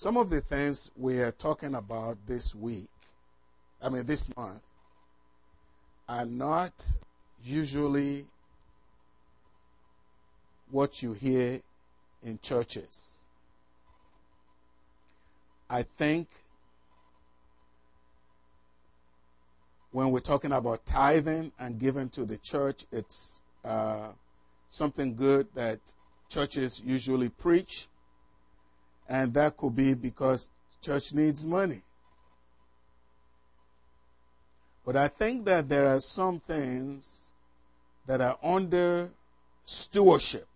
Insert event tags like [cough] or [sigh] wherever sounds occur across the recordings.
Some of the things we are talking about this week, I mean this month, are not usually what you hear in churches. I think when we're talking about tithing and giving to the church, it's uh, something good that churches usually preach. And that could be because church needs money. But I think that there are some things that are under stewardship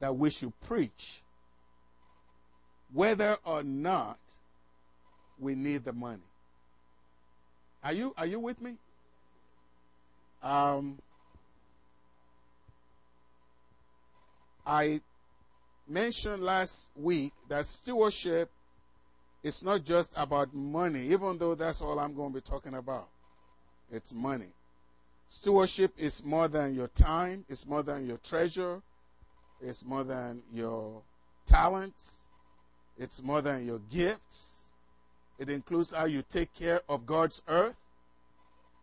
that we should preach, whether or not we need the money. Are you, are you with me? Um, I mentioned last week that stewardship is not just about money, even though that's all I'm going to be talking about. It's money. Stewardship is more than your time, it's more than your treasure, it's more than your talents, it's more than your gifts. It includes how you take care of God's earth,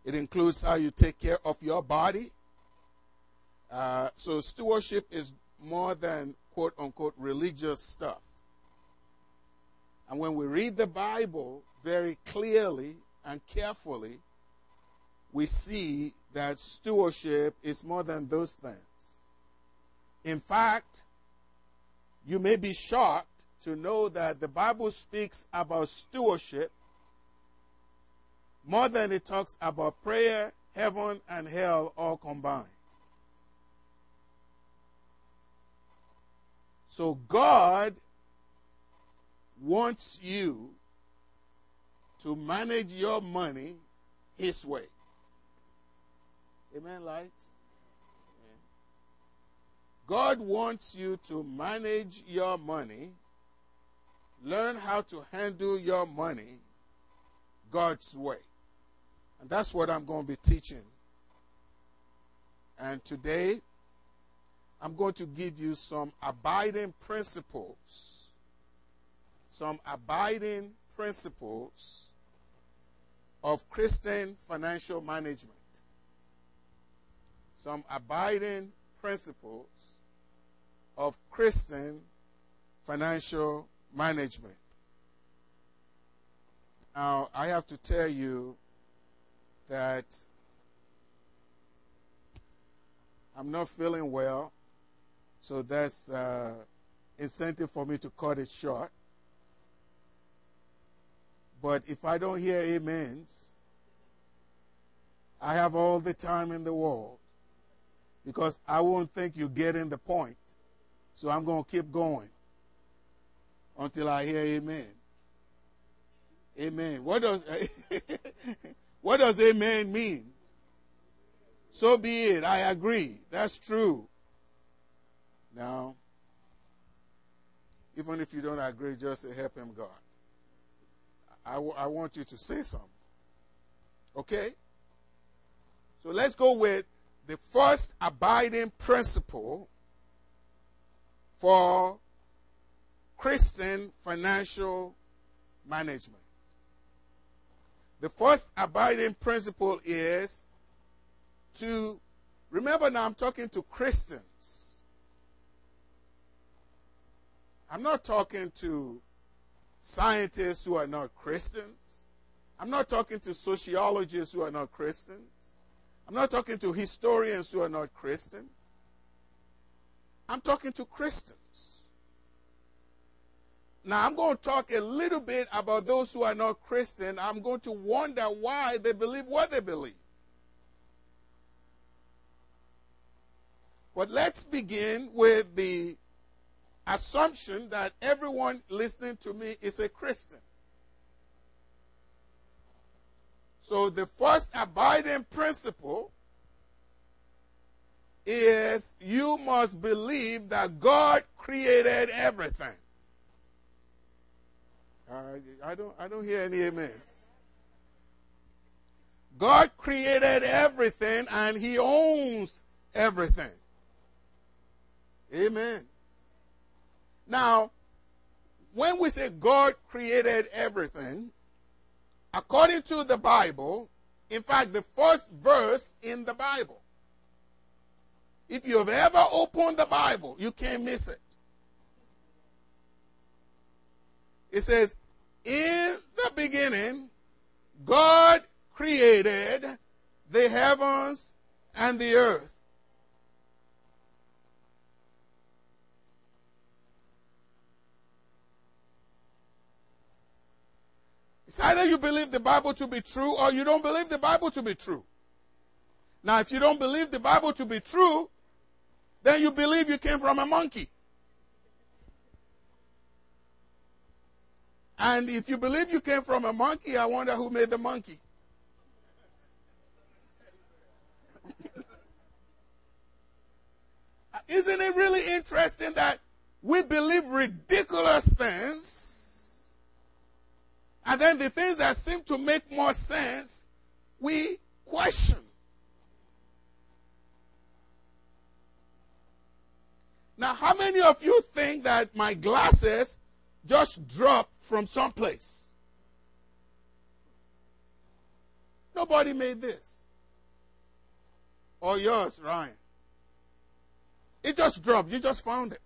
it includes how you take care of your body. Uh, so, stewardship is more than quote unquote religious stuff. And when we read the Bible very clearly and carefully, we see that stewardship is more than those things. In fact, you may be shocked to know that the Bible speaks about stewardship more than it talks about prayer, heaven, and hell all combined. So God wants you to manage your money His way. Amen, lights? God wants you to manage your money, learn how to handle your money God's way. And that's what I'm going to be teaching. And today, I'm going to give you some abiding principles. Some abiding principles of Christian financial management. Some abiding principles of Christian financial management. Now, I have to tell you that I'm not feeling well, so that's uh, incentive for me to cut it short. But if I don't hear amens, I have all the time in the world because I won't think you're getting the point. So I'm going to keep going until I hear amen. Amen. What does [laughs] what does amen mean? So be it. I agree. That's true. Now, even if you don't agree, just help him God. I, I want you to say something. Okay? So let's go with the first abiding principle for Christian financial management. The first abiding principle is to remember now I'm talking to Christians. I'm not talking to scientists who are not Christians. I'm not talking to sociologists who are not Christians. I'm not talking to historians who are not Christian. I'm talking to Christians. Now, I'm going to talk a little bit about those who are not Christian. I'm going to wonder why they believe what they believe. But let's begin with the assumption that everyone listening to me is a Christian. So the first abiding principle is you must believe that God created everything. I don't I don't hear any amens. God created everything and he owns everything. Amen. Now, when we say God created everything, according to the Bible, in fact, the first verse in the Bible, if you have ever opened the Bible, you can't miss it. It says, In the beginning, God created the heavens and the earth. It's either you believe the Bible to be true or you don't believe the Bible to be true. Now, if you don't believe the Bible to be true, then you believe you came from a monkey. And if you believe you came from a monkey, I wonder who made the monkey. [laughs] Isn't it really interesting that we believe ridiculous things, and then the things that seem to make more sense, we question? Now, how many of you think that my glasses just dropped from someplace? Nobody made this. Or yours, Ryan. It just dropped. You just found it.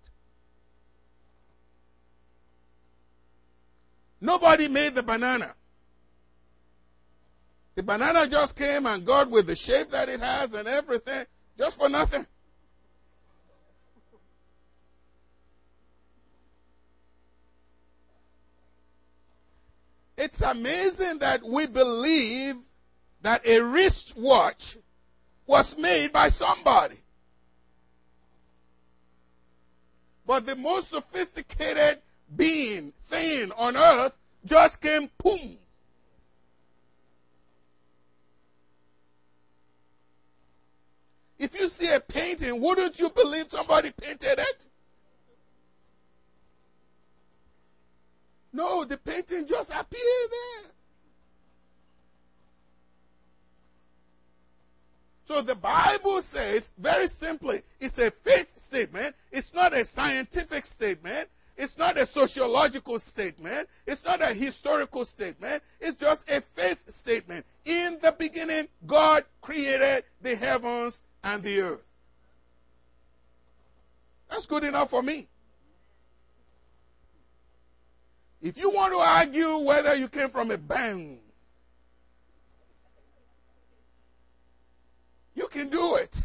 Nobody made the banana. The banana just came and God with the shape that it has and everything, just for nothing. It's amazing that we believe that a wristwatch was made by somebody. But the most sophisticated being, thing on earth just came boom. If you see a painting, wouldn't you believe somebody painted it? No, the painting just appeared there. So the Bible says, very simply, it's a faith statement. It's not a scientific statement. It's not a sociological statement. It's not a historical statement. It's just a faith statement. In the beginning, God created the heavens and the earth. That's good enough for me. If you want to argue whether you came from a bang, you can do it.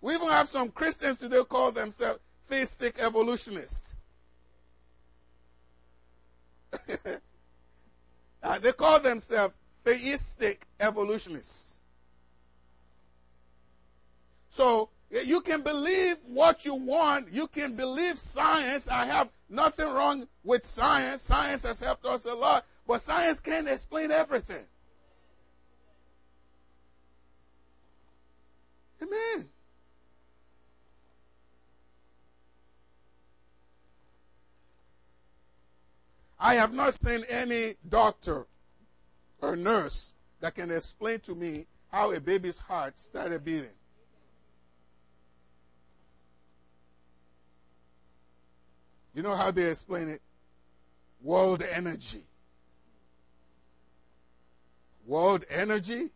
We even have some Christians today call themselves theistic evolutionists. [laughs] uh, they call themselves theistic evolutionists. So you can believe what you want. You can believe science. I have nothing wrong with science. Science has helped us a lot. But science can't explain everything. Amen. I have not seen any doctor or nurse that can explain to me how a baby's heart started beating. You know how they explain it? World energy. World energy?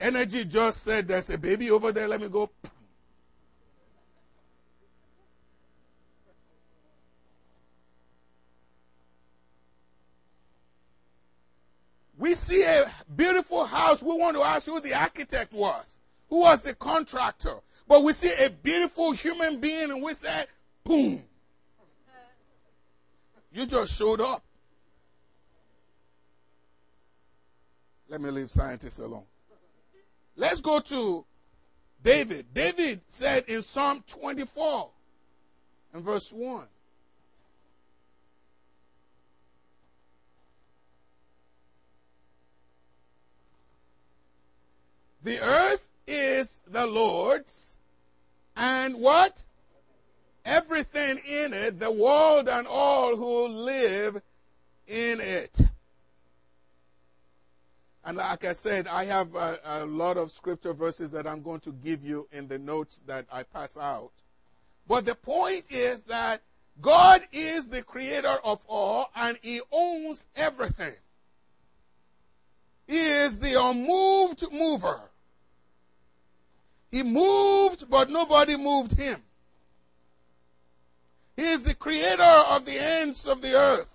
Energy just said there's a baby over there, let me go. We see a beautiful house. We want to ask who the architect was, who was the contractor. But we see a beautiful human being and we say, boom. You just showed up. Let me leave scientists alone. Let's go to David. David said in Psalm 24 and verse 1. The earth is the Lord's, and what? everything in it, the world and all who live in it. And like I said, I have a, a, lot of scripture verses that I'm going to give you in the notes that I pass out. But the point is that God is the creator of all and he owns everything. He is the unmoved mover. He moved, but nobody moved him. He is the creator of the ends of the earth.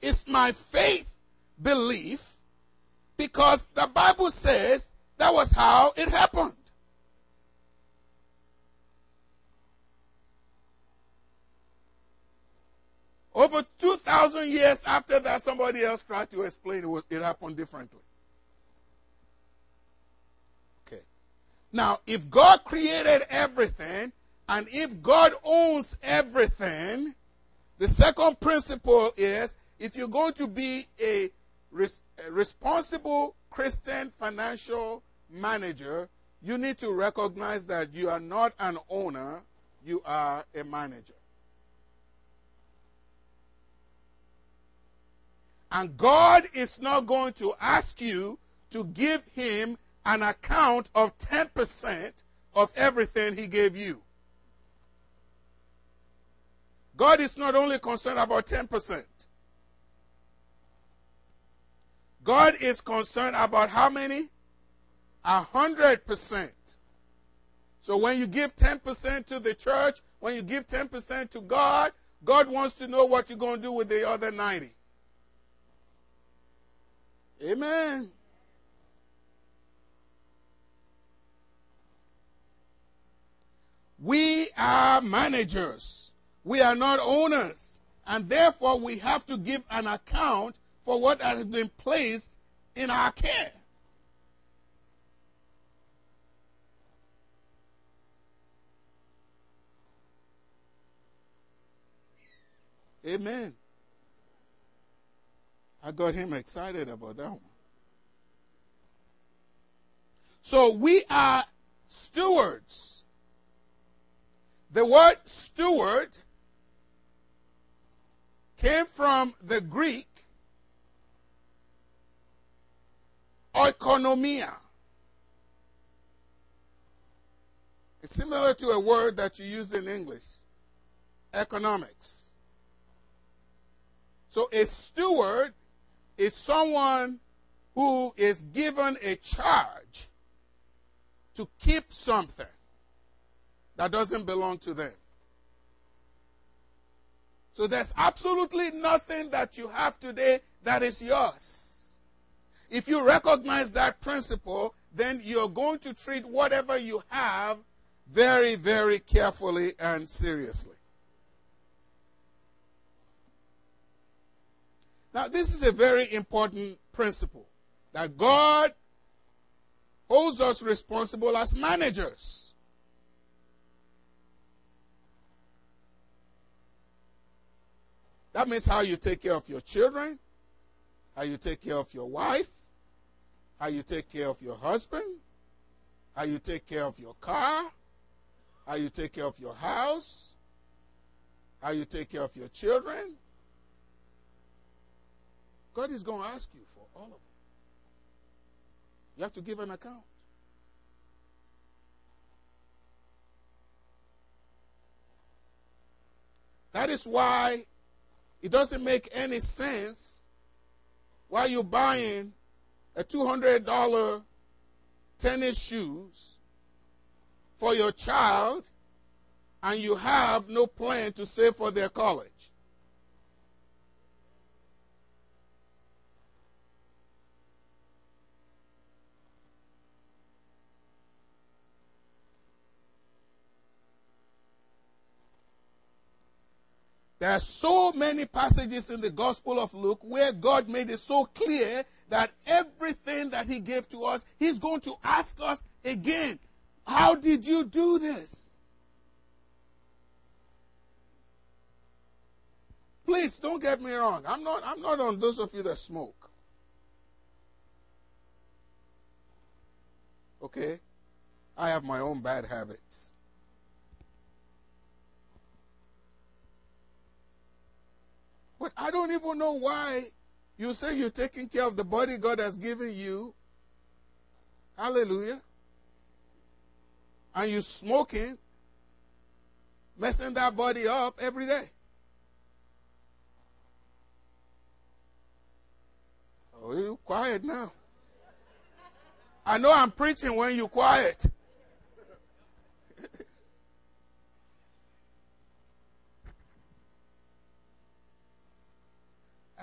It's my faith belief because the Bible says that was how it happened. Over 2,000 years after that, somebody else tried to explain it, was, it happened differently. Now, if God created everything, and if God owns everything, the second principle is if you're going to be a, res- a responsible Christian financial manager, you need to recognize that you are not an owner, you are a manager. And God is not going to ask you to give Him an account of 10% of everything He gave you. God is not only concerned about 10%. God is concerned about how many? A hundred percent. So when you give 10% to the church, when you give 10% to God, God wants to know what you're going to do with the other 90. Amen. We are managers. We are not owners. And therefore, we have to give an account for what has been placed in our care. Amen. I got him excited about that one. So we are stewards. The word steward came from the Greek oikonomia. It's similar to a word that you use in English economics. So a steward is someone who is given a charge to keep something that doesn't belong to them. So there's absolutely nothing that you have today that is yours. If you recognize that principle, then you're going to treat whatever you have very, very carefully and seriously. Now, this is a very important principle that God holds us responsible as managers. That means how you take care of your children, how you take care of your wife, how you take care of your husband, how you take care of your car, how you take care of your house, how you take care of your children, God is going to ask you for all of it. You have to give an account. That is why it doesn't make any sense why you're buying a $200 tennis shoes for your child and you have no plan to save for their college. There are so many passages in the Gospel of Luke where God made it so clear that everything that He gave to us, He's going to ask us again, How did you do this? Please don't get me wrong. I'm not, I'm not on those of you that smoke. Okay? I have my own bad habits. I don't even know why you say you're taking care of the body God has given you. Hallelujah. And you're smoking. messing that body up every day. Oh, you quiet now. I know I'm preaching when you're quiet.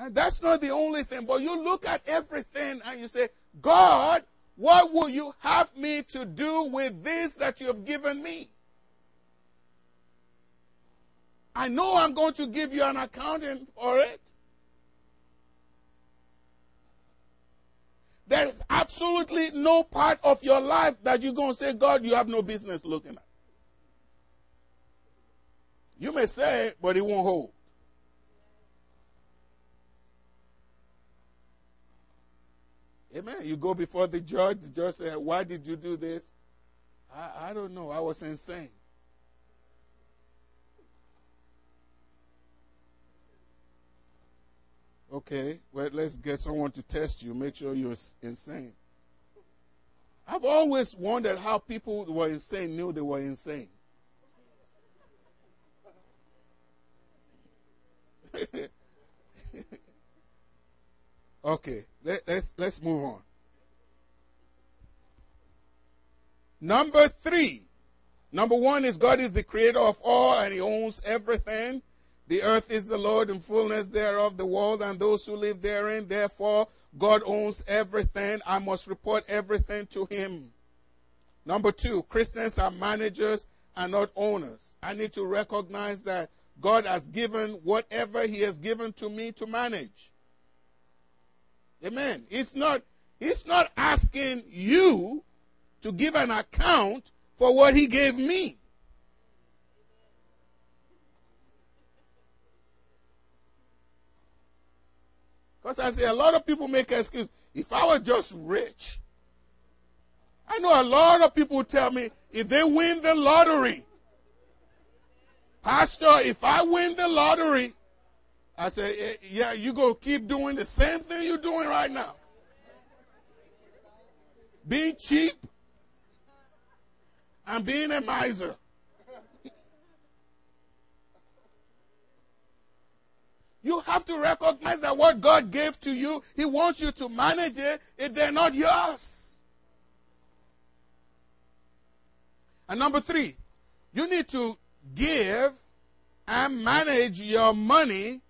And that's not the only thing, but you look at everything and you say, God, what will you have me to do with this that you have given me? I know I'm going to give you an accounting for it. There is absolutely no part of your life that you're going to say, God, you have no business looking at. You may say but it won't hold. Amen. You go before the judge, the judge Why did you do this? I, I don't know. I was insane. Okay, well, let's get someone to test you. Make sure you're insane. I've always wondered how people who were insane knew they were insane. [laughs] okay, let, let's, let's move on. Number three. Number one is God is the creator of all and he owns everything. The earth is the Lord and fullness thereof, the world and those who live therein. Therefore, God owns everything. I must report everything to Him. Number two, Christians are managers and not owners. I need to recognize that God has given whatever He has given to me to manage. Amen. It's not, it's not asking you to give an account for what He gave me. Because I say a lot of people make excuse. If I were just rich, I know a lot of people tell me if they win the lottery, Pastor, if I win the lottery, I say, eh, yeah, you go keep doing the same thing you're doing right now. Being cheap and being a miser. You have to recognize that what God gave to you, He wants you to manage it if they're not yours. And number three, you need to give and manage your money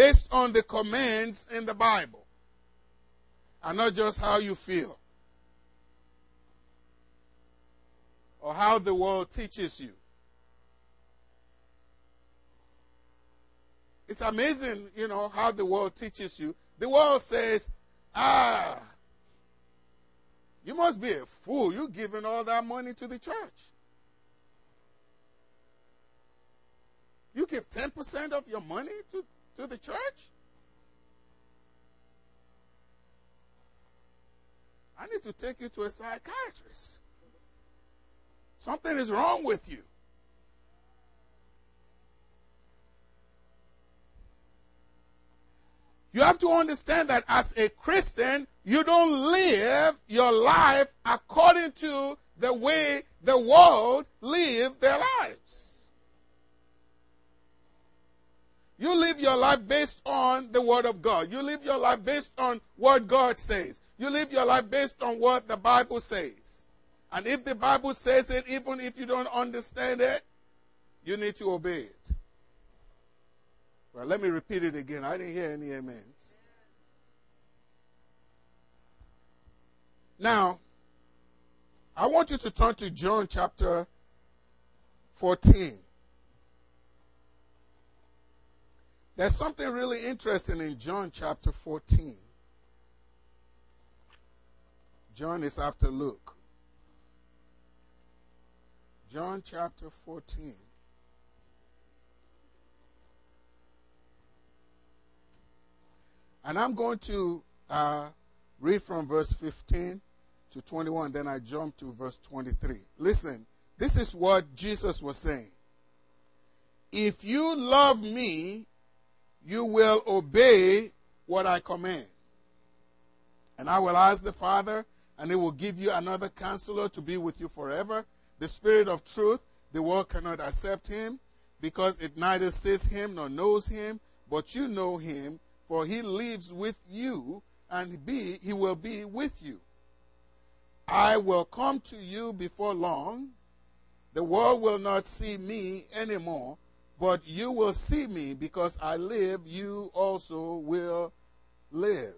based on the commands in the Bible and not just how you feel or how the world teaches you. It's amazing, you know, how the world teaches you. The world says, ah, you must be a fool. You're giving all that money to the church. You give 10% of your money to, to the church? I need to take you to a psychiatrist. Something is wrong with you. You have to understand that as a Christian, you don't live your life according to the way the world live their lives. You live your life based on the Word of God. You live your life based on what God says. You live your life based on what the Bible says. And if the Bible says it, even if you don't understand it, you need to obey it. Well, let me repeat it again. I didn't hear any amens. Now, I want you to turn to John chapter 14. There's something really interesting in John chapter 14. John is after Luke. John chapter 14. And I'm going to uh, read from verse 15 to 21, then I jump to verse 23. Listen, this is what Jesus was saying. If you love me, you will obey what I command. And I will ask the Father, and he will give you another counselor to be with you forever, the Spirit of truth. The world cannot accept him because it neither sees him nor knows him, but you know him, for he lives with you, and be, he will be with you. I will come to you before long. The world will not see me anymore, but you will see me because I live, you also will live.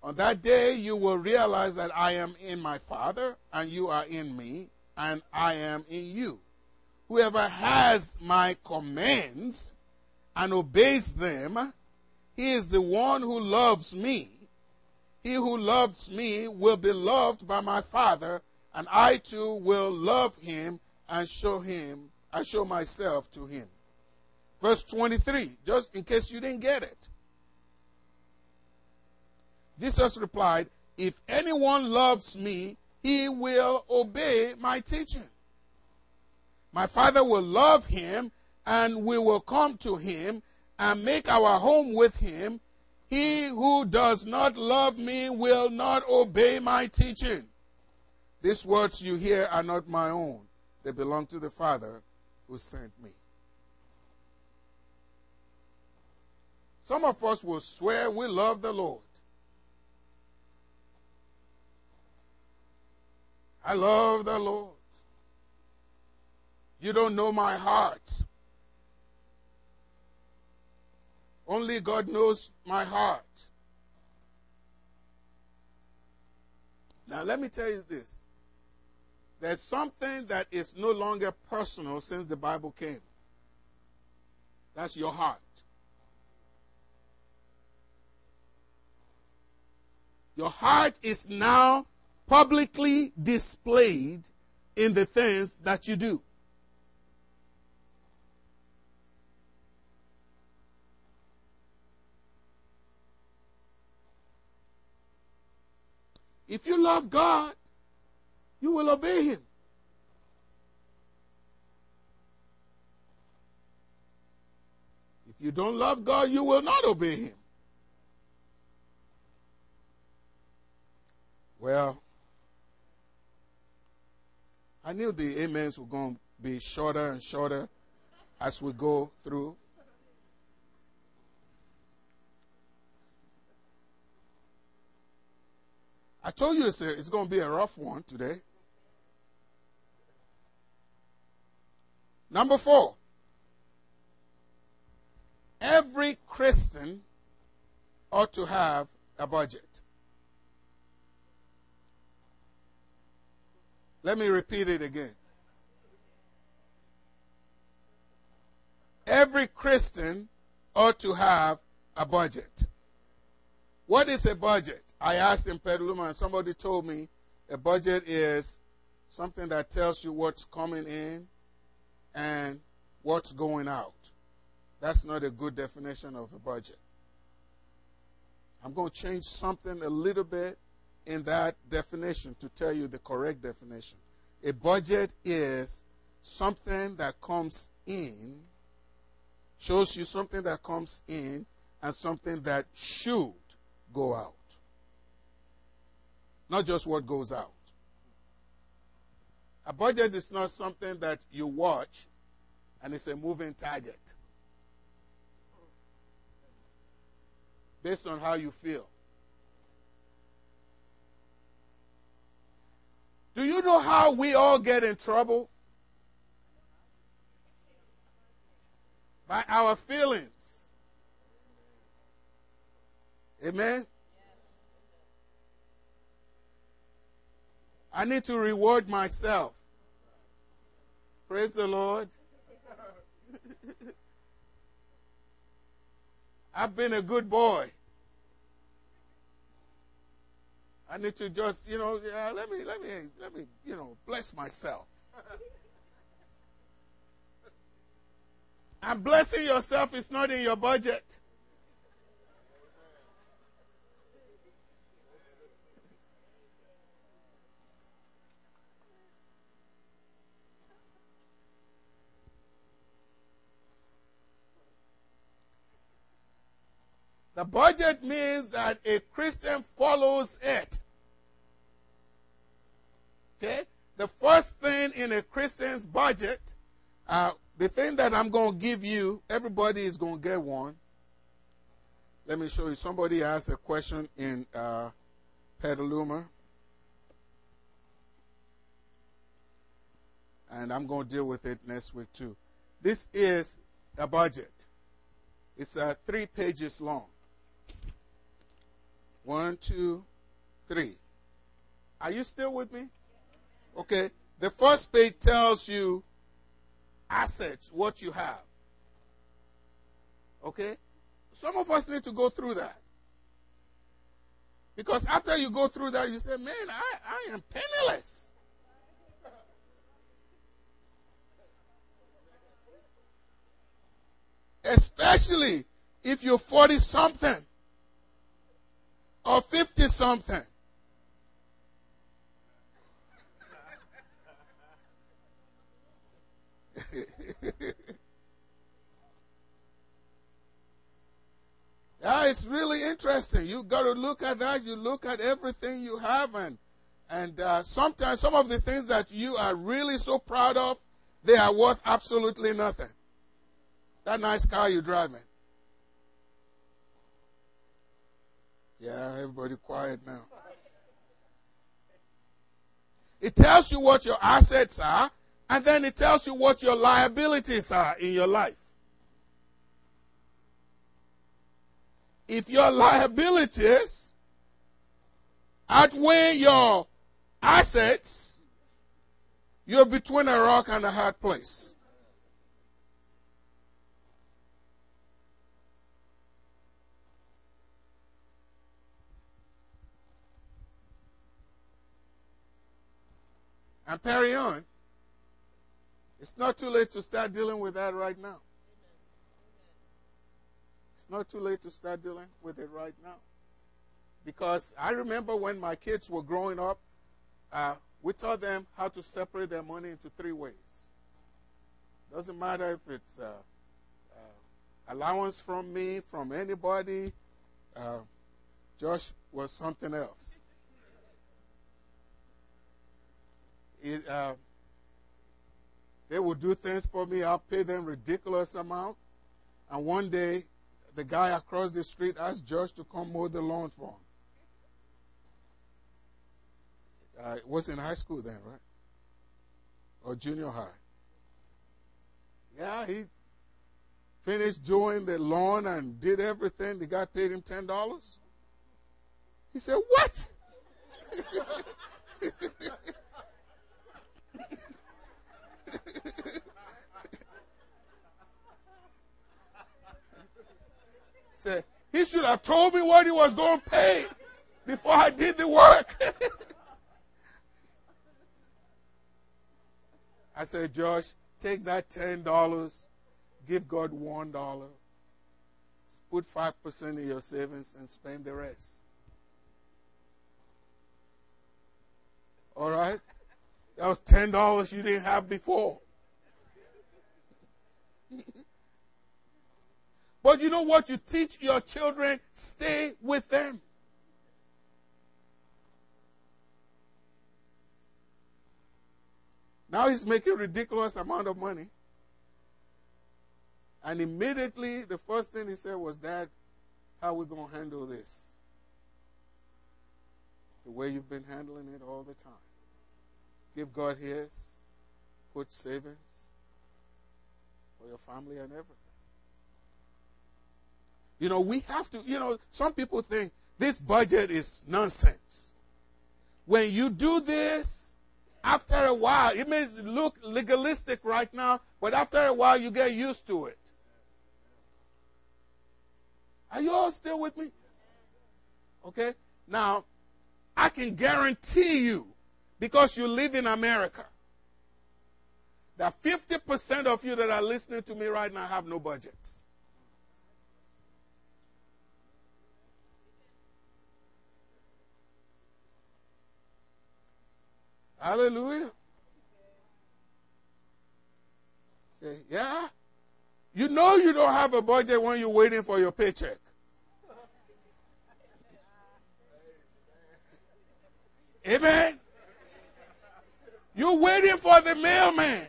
On that day, you will realize that I am in my Father, and you are in me, and I am in you. Whoever has my commands and obeys them, he is the one who loves me. He who loves me will be loved by my Father, and I too will love him and show him, I show myself to him. Verse 23, just in case you didn't get it. Jesus replied, If anyone loves me, he will obey my teaching. My Father will love him, and we will come to him and make our home with him. He who does not love me will not obey my teaching. These words you hear are not my own, they belong to the Father who sent me. Some of us will swear we love the Lord. I love the Lord. You don't know my heart. Only God knows my heart. Now, let me tell you this. There's something that is no longer personal since the Bible came. That's your heart. Your heart is now publicly displayed in the things that you do. If you love God, you will obey Him. If you don't love God, you will not obey Him. Well, I knew the amens were going to be shorter and shorter as we go through. I told you it's, a, it's going to be a rough one today. Number four. Every Christian ought to have a budget. Let me repeat it again. Every Christian ought to have a budget. What is a budget? I asked in Petaluma and somebody told me a budget is something that tells you what's coming in and what's going out. That's not a good definition of a budget. I'm going to change something a little bit in that definition to tell you the correct definition. A budget is something that comes in, shows you something that comes in, and something that should go out. Not just what goes out. A budget is not something that you watch and it's a moving target based on how you feel. Do you know how we all get in trouble? By our feelings. Amen? I need to reward myself. Praise the Lord. [laughs] I've been a good boy. I need to just, you know, yeah, let me, let me, let me, you know, bless myself. [laughs] and blessing yourself is not in your budget. The budget means that a Christian follows it. Okay? The first thing in a Christian's budget Uh, the thing that I'm going to give you, everybody is going to get one. Let me show you. Somebody asked a question in uh, Petaluma. And I'm going to deal with it next week too. This is a budget. It's uh, three pages long. One, two, three. Are you still with me? Okay. The first page tells you assets, what you have. Okay? Some of us need to go through that. Because after you go through that, you say, man, I, I am penniless. Especially if you're 40 something or 50 something. [laughs] yeah, it's really interesting. You got to look at that. You look at everything you have, and and uh, sometimes some of the things that you are really so proud of, they are worth absolutely nothing. That nice car you're driving. Yeah, everybody quiet now. It tells you what your assets are, and then it tells you what your liabilities are in your life. If your liabilities outweigh your assets, you're between a rock and a hard place. And carry on. It's not too late to start dealing with that right now. It's not too late to start dealing with it right now. Because I remember when my kids were growing up, uh, we taught them how to separate their money into three ways. Doesn't matter if it's uh, uh, allowance from me, from anybody. Uh, Josh was something else. It, uh, they will do things for me. I'll pay them ridiculous amount. And one day, the guy across the street asked Josh to come mow the lawn for him. Uh, it was in high school then, right? Or junior high. Yeah, he finished doing the lawn and did everything. The guy paid him $10. He said, What? [laughs] Say, he should have told me what he was going to pay before I did the work. [laughs] I said, Josh, take that $10, give God $1, put 5% in your savings, and spend the rest. All right? That was $10 you didn't have before. But you know what? You teach your children, stay with them. Now he's making ridiculous amount of money. And immediately the first thing he said was, Dad, how are we going to handle this? The way you've been handling it all the time. Give God His. Put savings for your family and everything. You know, we have to, you know, some people think this budget is nonsense. When you do this, after a while, it may look legalistic right now, but after a while, you get used to it. Are you all still with me? Okay? Now, I can guarantee you because you live in America. That 50% of you that are listening to me right now have no budgets. Hallelujah. Say, yeah. You know you don't have a budget when you're waiting for your paycheck. Amen. You're waiting for the mailman.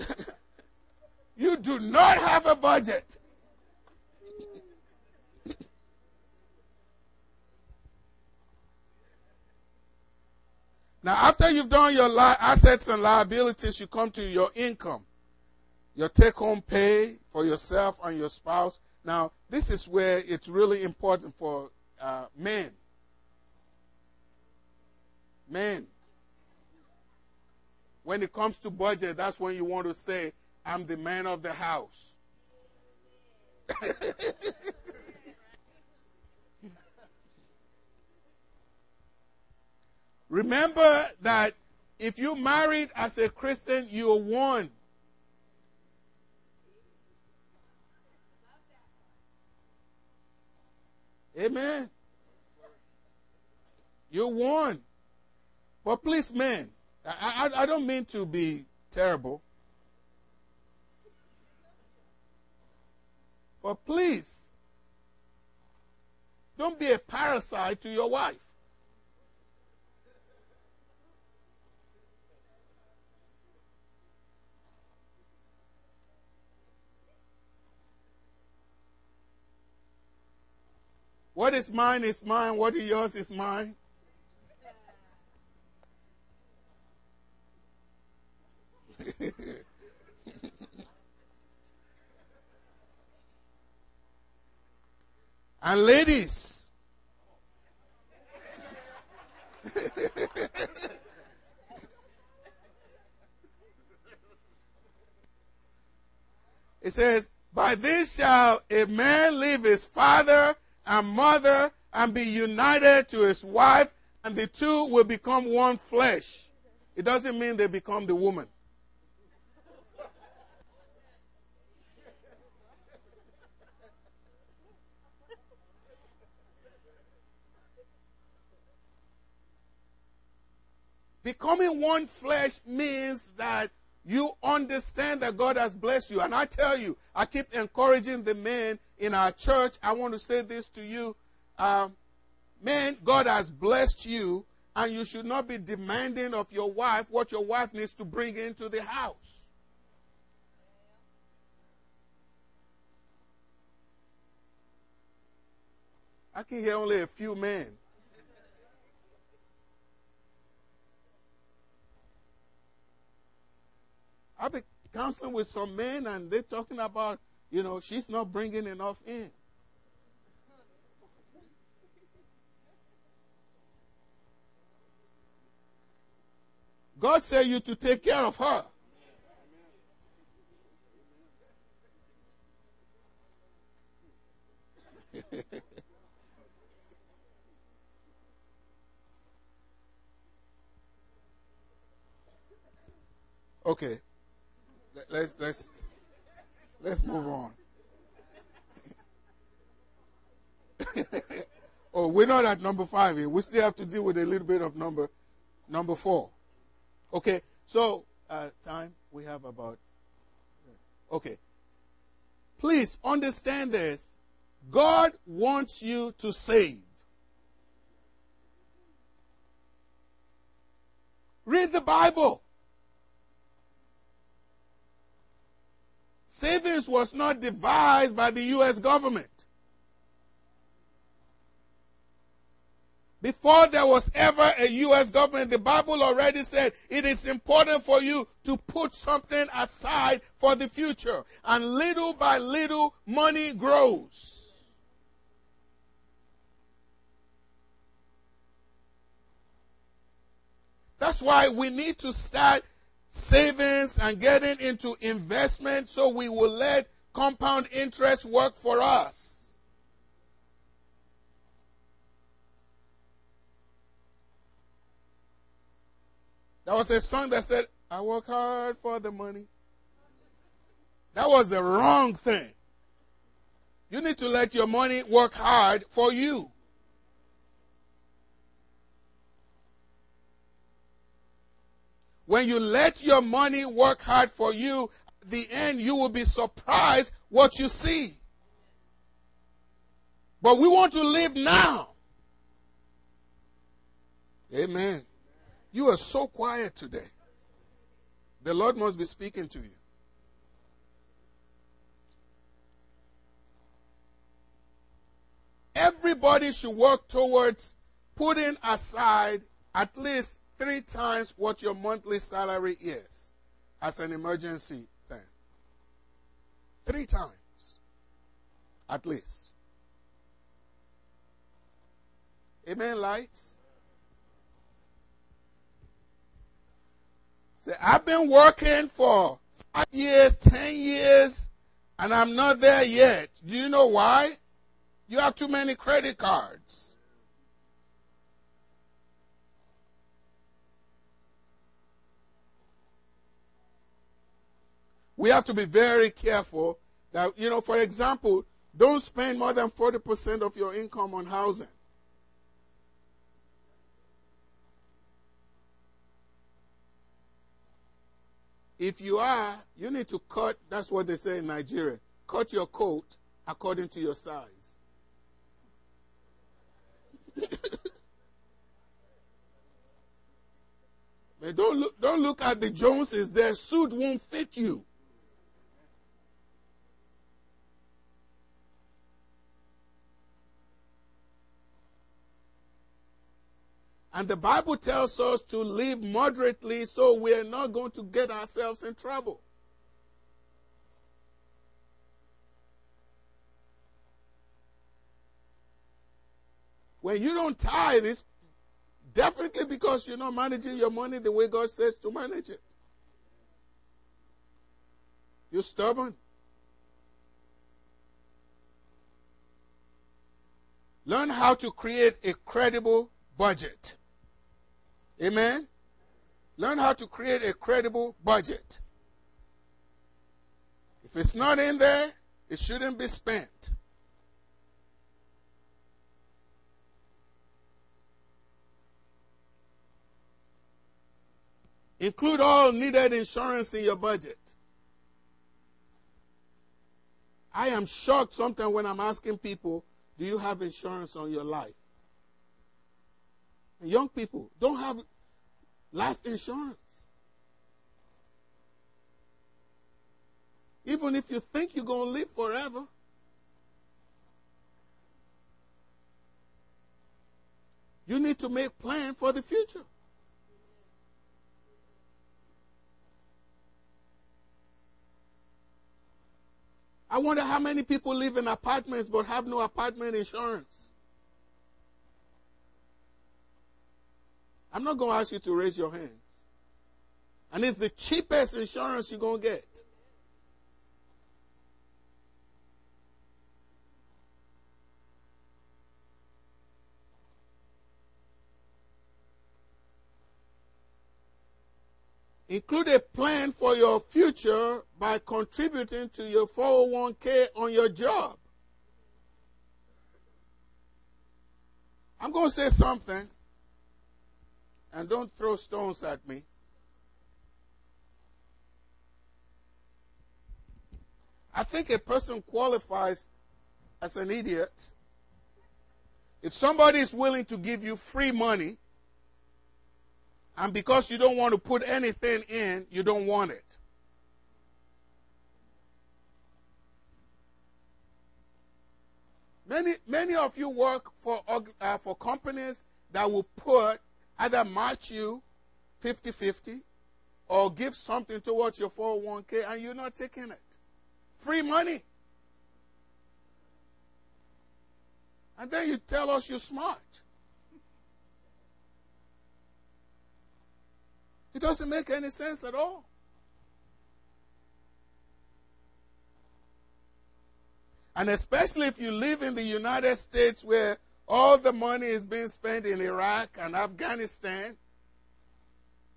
[laughs] you do not have a budget. Now, after you've done your li- assets and liabilities, you come to your income, your take home pay for yourself and your spouse. Now, this is where it's really important for uh, men. Men. When it comes to budget, that's when you want to say, I'm the man of the house. [laughs] Remember that if you married as a Christian, you're one. Amen. You're one. But please, man, I, I, I don't mean to be terrible. But please, don't be a parasite to your wife. What is mine is mine. What is yours is mine. [laughs] and ladies, [laughs] it says, By this shall a man leave his father and mother and be united to his wife, and the two will become one flesh. It doesn't mean they become the woman. Becoming one flesh means that you understand that God has blessed you. And I tell you, I keep encouraging the men in our church. I want to say this to you. Um, man, God has blessed you, and you should not be demanding of your wife what your wife needs to bring into the house. I can hear only a few men. I've been counseling with some men, and they're talking about, you know, she's not bringing enough in. God said you to take care of her. [laughs] okay let's let's let's move on. [laughs] oh, we're not at number five here. We still have to deal with a little bit of number number four. Okay, so uh, time we have about. Okay, please understand this. God wants you to save. Read the Bible. Savings was not devised by the U.S. government. Before there was ever a U.S. government, the Bible already said it is important for you to put something aside for the future. And little by little, money grows. That's why we need to start savings and getting into investment so we will let compound interest work for us. There was a song that said, I work hard for the money. That was the wrong thing. You need to let your money work hard for you. When you let your money work hard for you, the end you will be surprised what you see. But we want to live now. Amen. You are so quiet today. The Lord must be speaking to you. Everybody should work towards putting aside at least three times what your monthly salary is as an emergency thing. Three times. At least. Amen, lights? Say, I've been working for five years, ten years, and I'm not there yet. Do you know why? You have too many credit cards. We have to be very careful that, you know, for example, don't spend more than 40% of your income on housing. If you are, you need to cut, that's what they say in Nigeria, cut your coat according to your size. [laughs] don't look, don't look at the Joneses, their suit won't fit you. And the Bible tells us to live moderately so we are not going to get ourselves in trouble. When you don't tithe, it's definitely because you're not managing your money the way God says to manage it. You're stubborn. Learn how to create a credible budget. Amen? Learn how to create a credible budget. If it's not in there, it shouldn't be spent. Include all needed insurance in your budget. I am shocked sometimes when I'm asking people, Do you have insurance on your life? Young people don't have life insurance. Even if you think you're going to live forever. You need to make plan for the future. I wonder how many people live in apartments but have no apartment insurance. I'm not going to ask you to raise your hands. And it's the cheapest insurance you're going to get. Include a plan for your future by contributing to your 401k on your job. I'm going to say something and don't throw stones at me. I think a person qualifies as an idiot if somebody is willing to give you free money and because you don't want to put anything in, you don't want it. Many, many of you work for, uh, for companies that will put either match you 50 50 or give something towards your 401k and you're not taking it. Free money. And then you tell us you're smart. It doesn't make any sense at all. And especially if you live in the United States where all the money is being spent in Iraq and Afghanistan,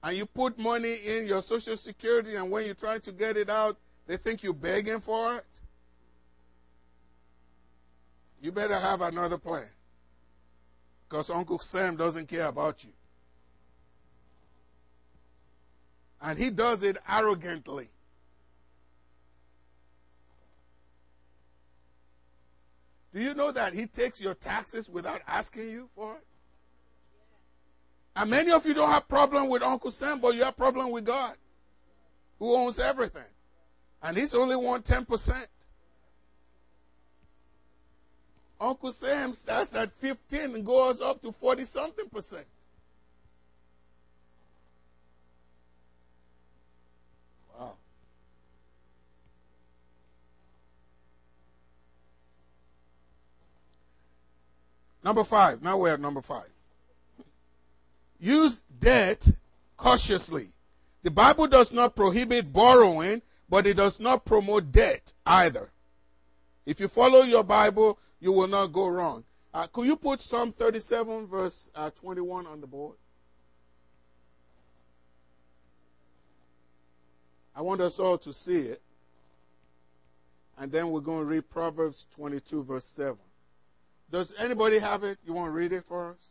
and you put money in your Social Security, and when you try to get it out, they think you're begging for it. You better have another plan. Because Uncle Sam doesn't care about you. And he does it arrogantly. Do you know that he takes your taxes without asking you for it? And many of you don't have problem with Uncle Sam, but you have problem with God, who owns everything. And he's only want 10%. Uncle Sam starts at 15 and goes up to 40 something percent. Number five. Now we're at number five. Use debt cautiously. The Bible does not prohibit borrowing, but it does not promote debt either. If you follow your Bible, you will not go wrong. Uh, could you put Psalm 37, verse uh, 21 on the board? I want us all to see it. And then we're going to read Proverbs 22, verse 7. Does anybody have it? You want to read it for us?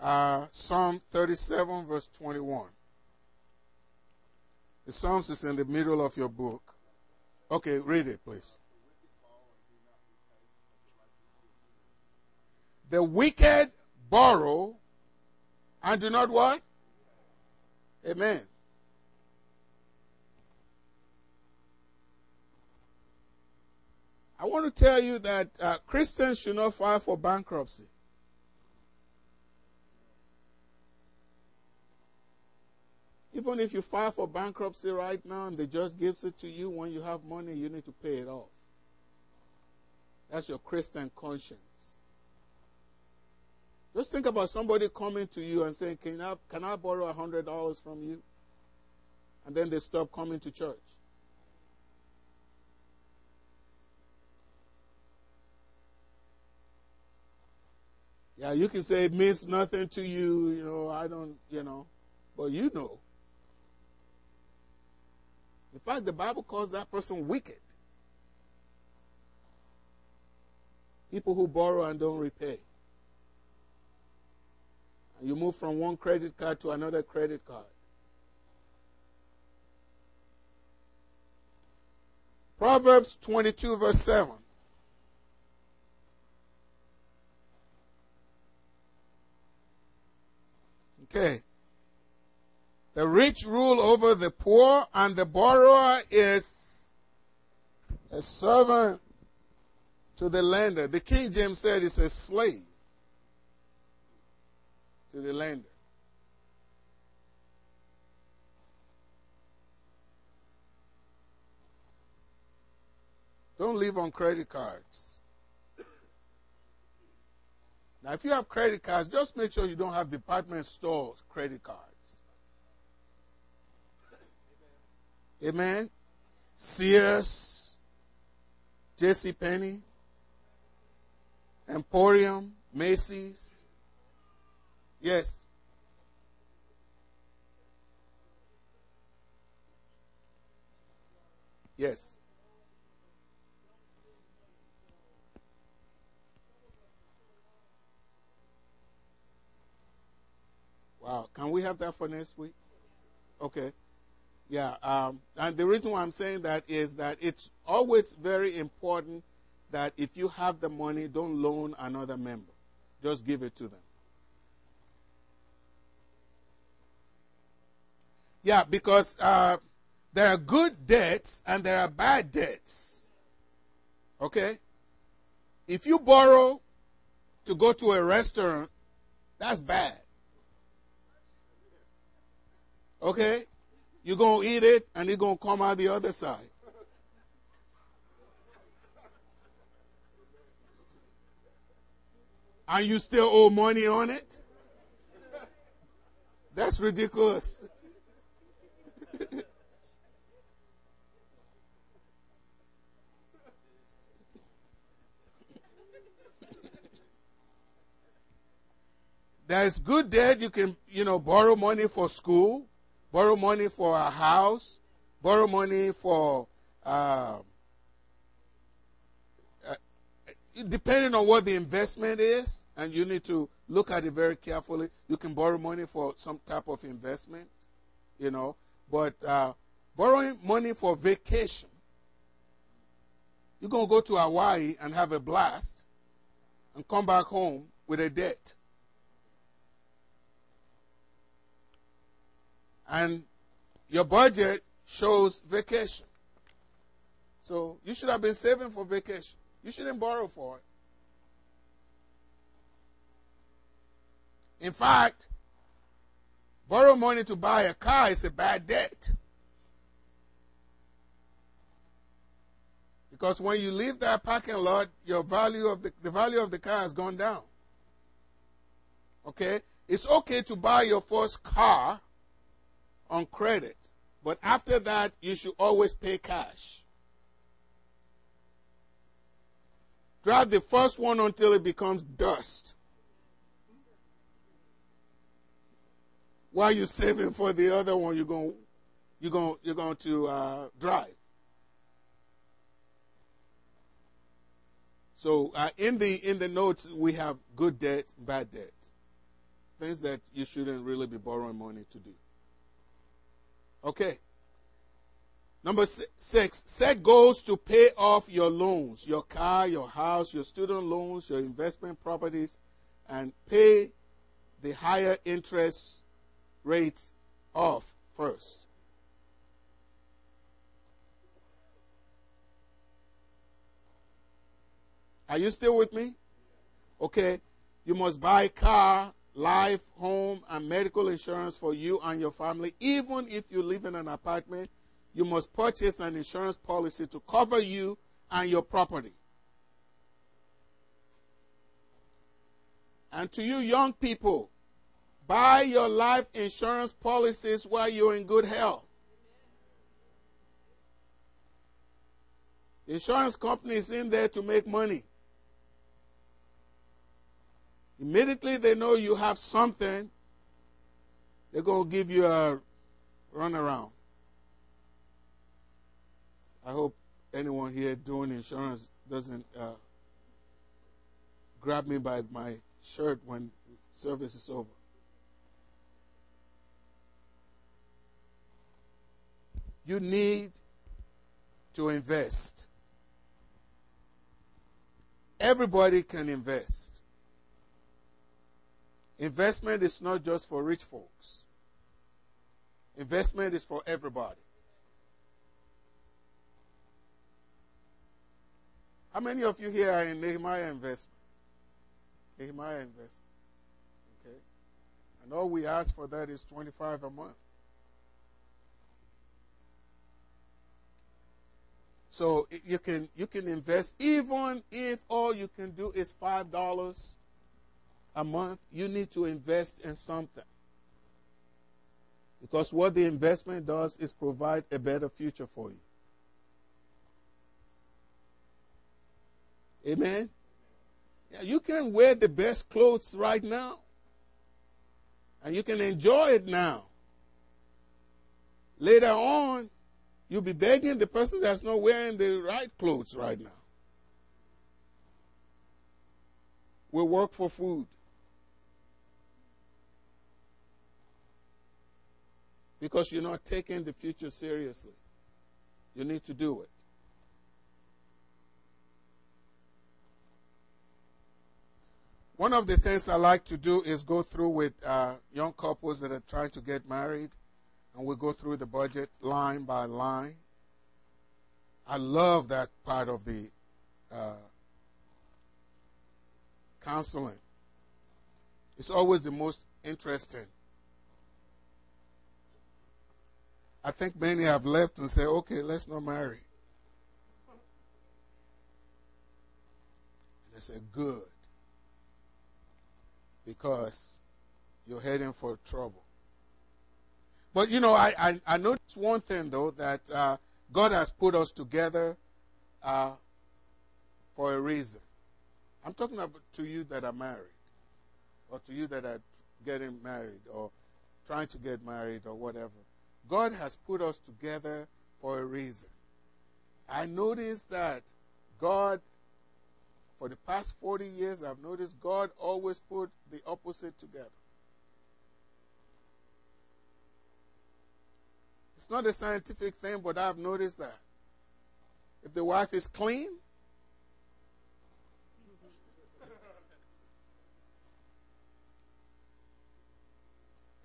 Uh, Psalm 37, verse 21. The Psalms is in the middle of your book. Okay, read it, please. The wicked borrow and do not what? Amen. I want to tell you that uh, Christians should not file for bankruptcy. Even if you file for bankruptcy right now and the judge gives it to you when you have money, you need to pay it off. That's your Christian conscience. Just think about somebody coming to you and saying, Can I, can I borrow a $100 from you? And then they stop coming to church. Yeah, you can say it means nothing to you, you know, I don't, you know, but you know. In fact, the Bible calls that person wicked. People who borrow and don't repay. And you move from one credit card to another credit card. Proverbs 22, verse 7. Okay. The rich rule over the poor, and the borrower is a servant to the lender. The King James said it's a slave to the lender. Don't live on credit cards. Now, if you have credit cards, just make sure you don't have department stores credit cards. Amen. Sears, J.C. Penney, Emporium, Macy's. Yes. Yes. Wow. Can we have that for next week? Okay. Yeah, um, and the reason why I'm saying that is that it's always very important that if you have the money, don't loan another member. Just give it to them. Yeah, because uh, there are good debts and there are bad debts. Okay? If you borrow to go to a restaurant, that's bad. Okay? You're going to eat it and it's going to come out the other side. And you still owe money on it? That's ridiculous. [laughs] There's good debt. You can, you know, borrow money for school borrow money for a house, borrow money for, uh, uh, depending on what the investment is, and you need to look at it very carefully. You can borrow money for some type of investment, you know, but uh, borrowing money for vacation, you're going to go to Hawaii and have a blast and come back home with a debt. And your budget shows vacation. So you should have been saving for vacation. You shouldn't borrow for it. In fact, borrow money to buy a car is a bad debt. Because when you leave that parking lot, your value of the, the value of the car has gone down. Okay? It's okay to buy your first car on credit, but after that, you should always pay cash. Drive the first one until it becomes dust. While you're saving for the other one, you're going, you're going, you're going to uh, drive. So uh, in the in the notes we have good debt, bad debt, things that you shouldn't really be borrowing money to do. Okay. Number six, set goals to pay off your loans, your car, your house, your student loans, your investment properties, and pay the higher interest rates off first. Are you still with me? Okay. You must buy a car, life, home, and medical insurance for you and your family. Even if you live in an apartment, you must purchase an insurance policy to cover you and your property. And to you young people, buy your life insurance policies while you're in good health. Insurance companies in there to make money. Immediately they know you have something, they're going to give you a runaround. I hope anyone here doing insurance doesn't uh, grab me by my shirt when service is over. You need to invest. Everybody can invest. Investment is not just for rich folks. Investment is for everybody. How many of you here are in Nehemiah investment? Nehemiah investment. Okay. And all we ask for that is 25 a month. So you can you can invest even if all you can do is five dollars a month, you need to invest in something. Because what the investment does is provide a better future for you. Amen? Yeah, you can wear the best clothes right now. And you can enjoy it now. Later on, you'll be begging the person that's not wearing the right clothes right now. We work for food. Because you're not taking the future seriously. You need to do it. One of the things I like to do is go through with uh, young couples that are trying to get married, and we go through the budget line by line. I love that part of the uh, counseling. It's always the most interesting. I think many have left and said, okay, let's not marry. And I said, good. Because you're heading for trouble. But you know, I, I, I noticed one thing though that uh, God has put us together uh, for a reason. I'm talking about to you that are married, or to you that are getting married, or trying to get married, or whatever. God has put us together for a reason. I noticed that God, for the past 40 years, I've noticed God always put the opposite together. It's not a scientific thing, but I've noticed that. If the wife is clean,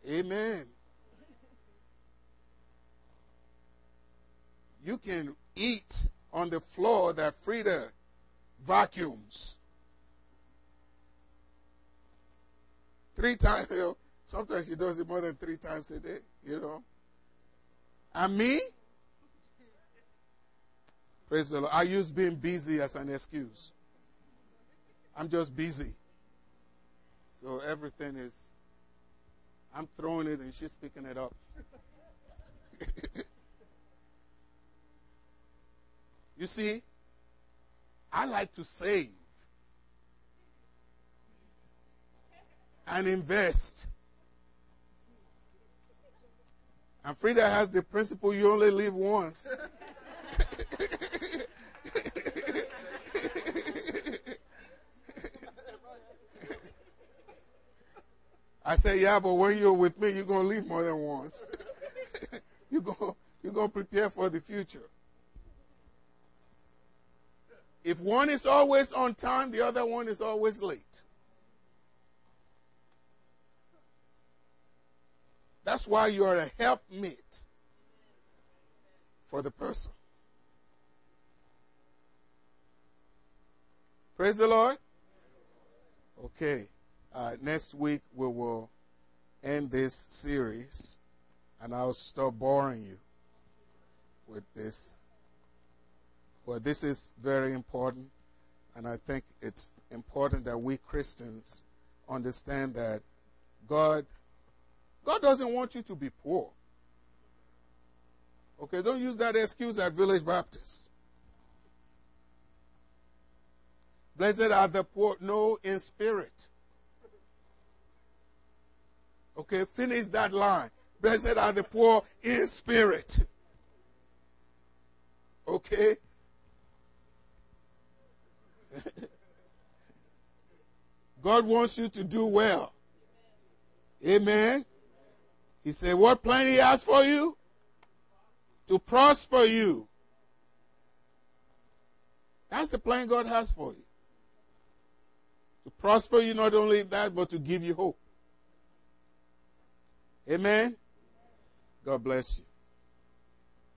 [laughs] Amen. You can eat on the floor that Frida vacuums. Three times, [laughs] you know, sometimes she does it more than three times a day, you know. And me? Praise the Lord. I use being busy as an excuse. I'm just busy. So everything is, I'm throwing it and she's picking it up. [laughs] you see, I like to save and invest. And Frida has the principle you only live once. [laughs] I say, yeah, but when you're with me, you're going to live more than once. [laughs] you're going you're going to prepare for the future. If one is always on time, the other one is always late. That's why you are a helpmate for the person. Praise the Lord. Okay. Uh, next week we will end this series and I'll stop boring you with this. But this is very important, and I think it's important that we Christians understand that God God doesn't want you to be poor. Okay, don't use that excuse at Village Baptist. Blessed are the poor, no, in spirit. Okay, finish that line. Blessed are the poor in spirit. Okay? [laughs] God wants you to do well. Amen. He said, What plan He has for you? To prosper you. That's the plan God has for you. To prosper you, not only that, but to give you hope. Amen. God bless you.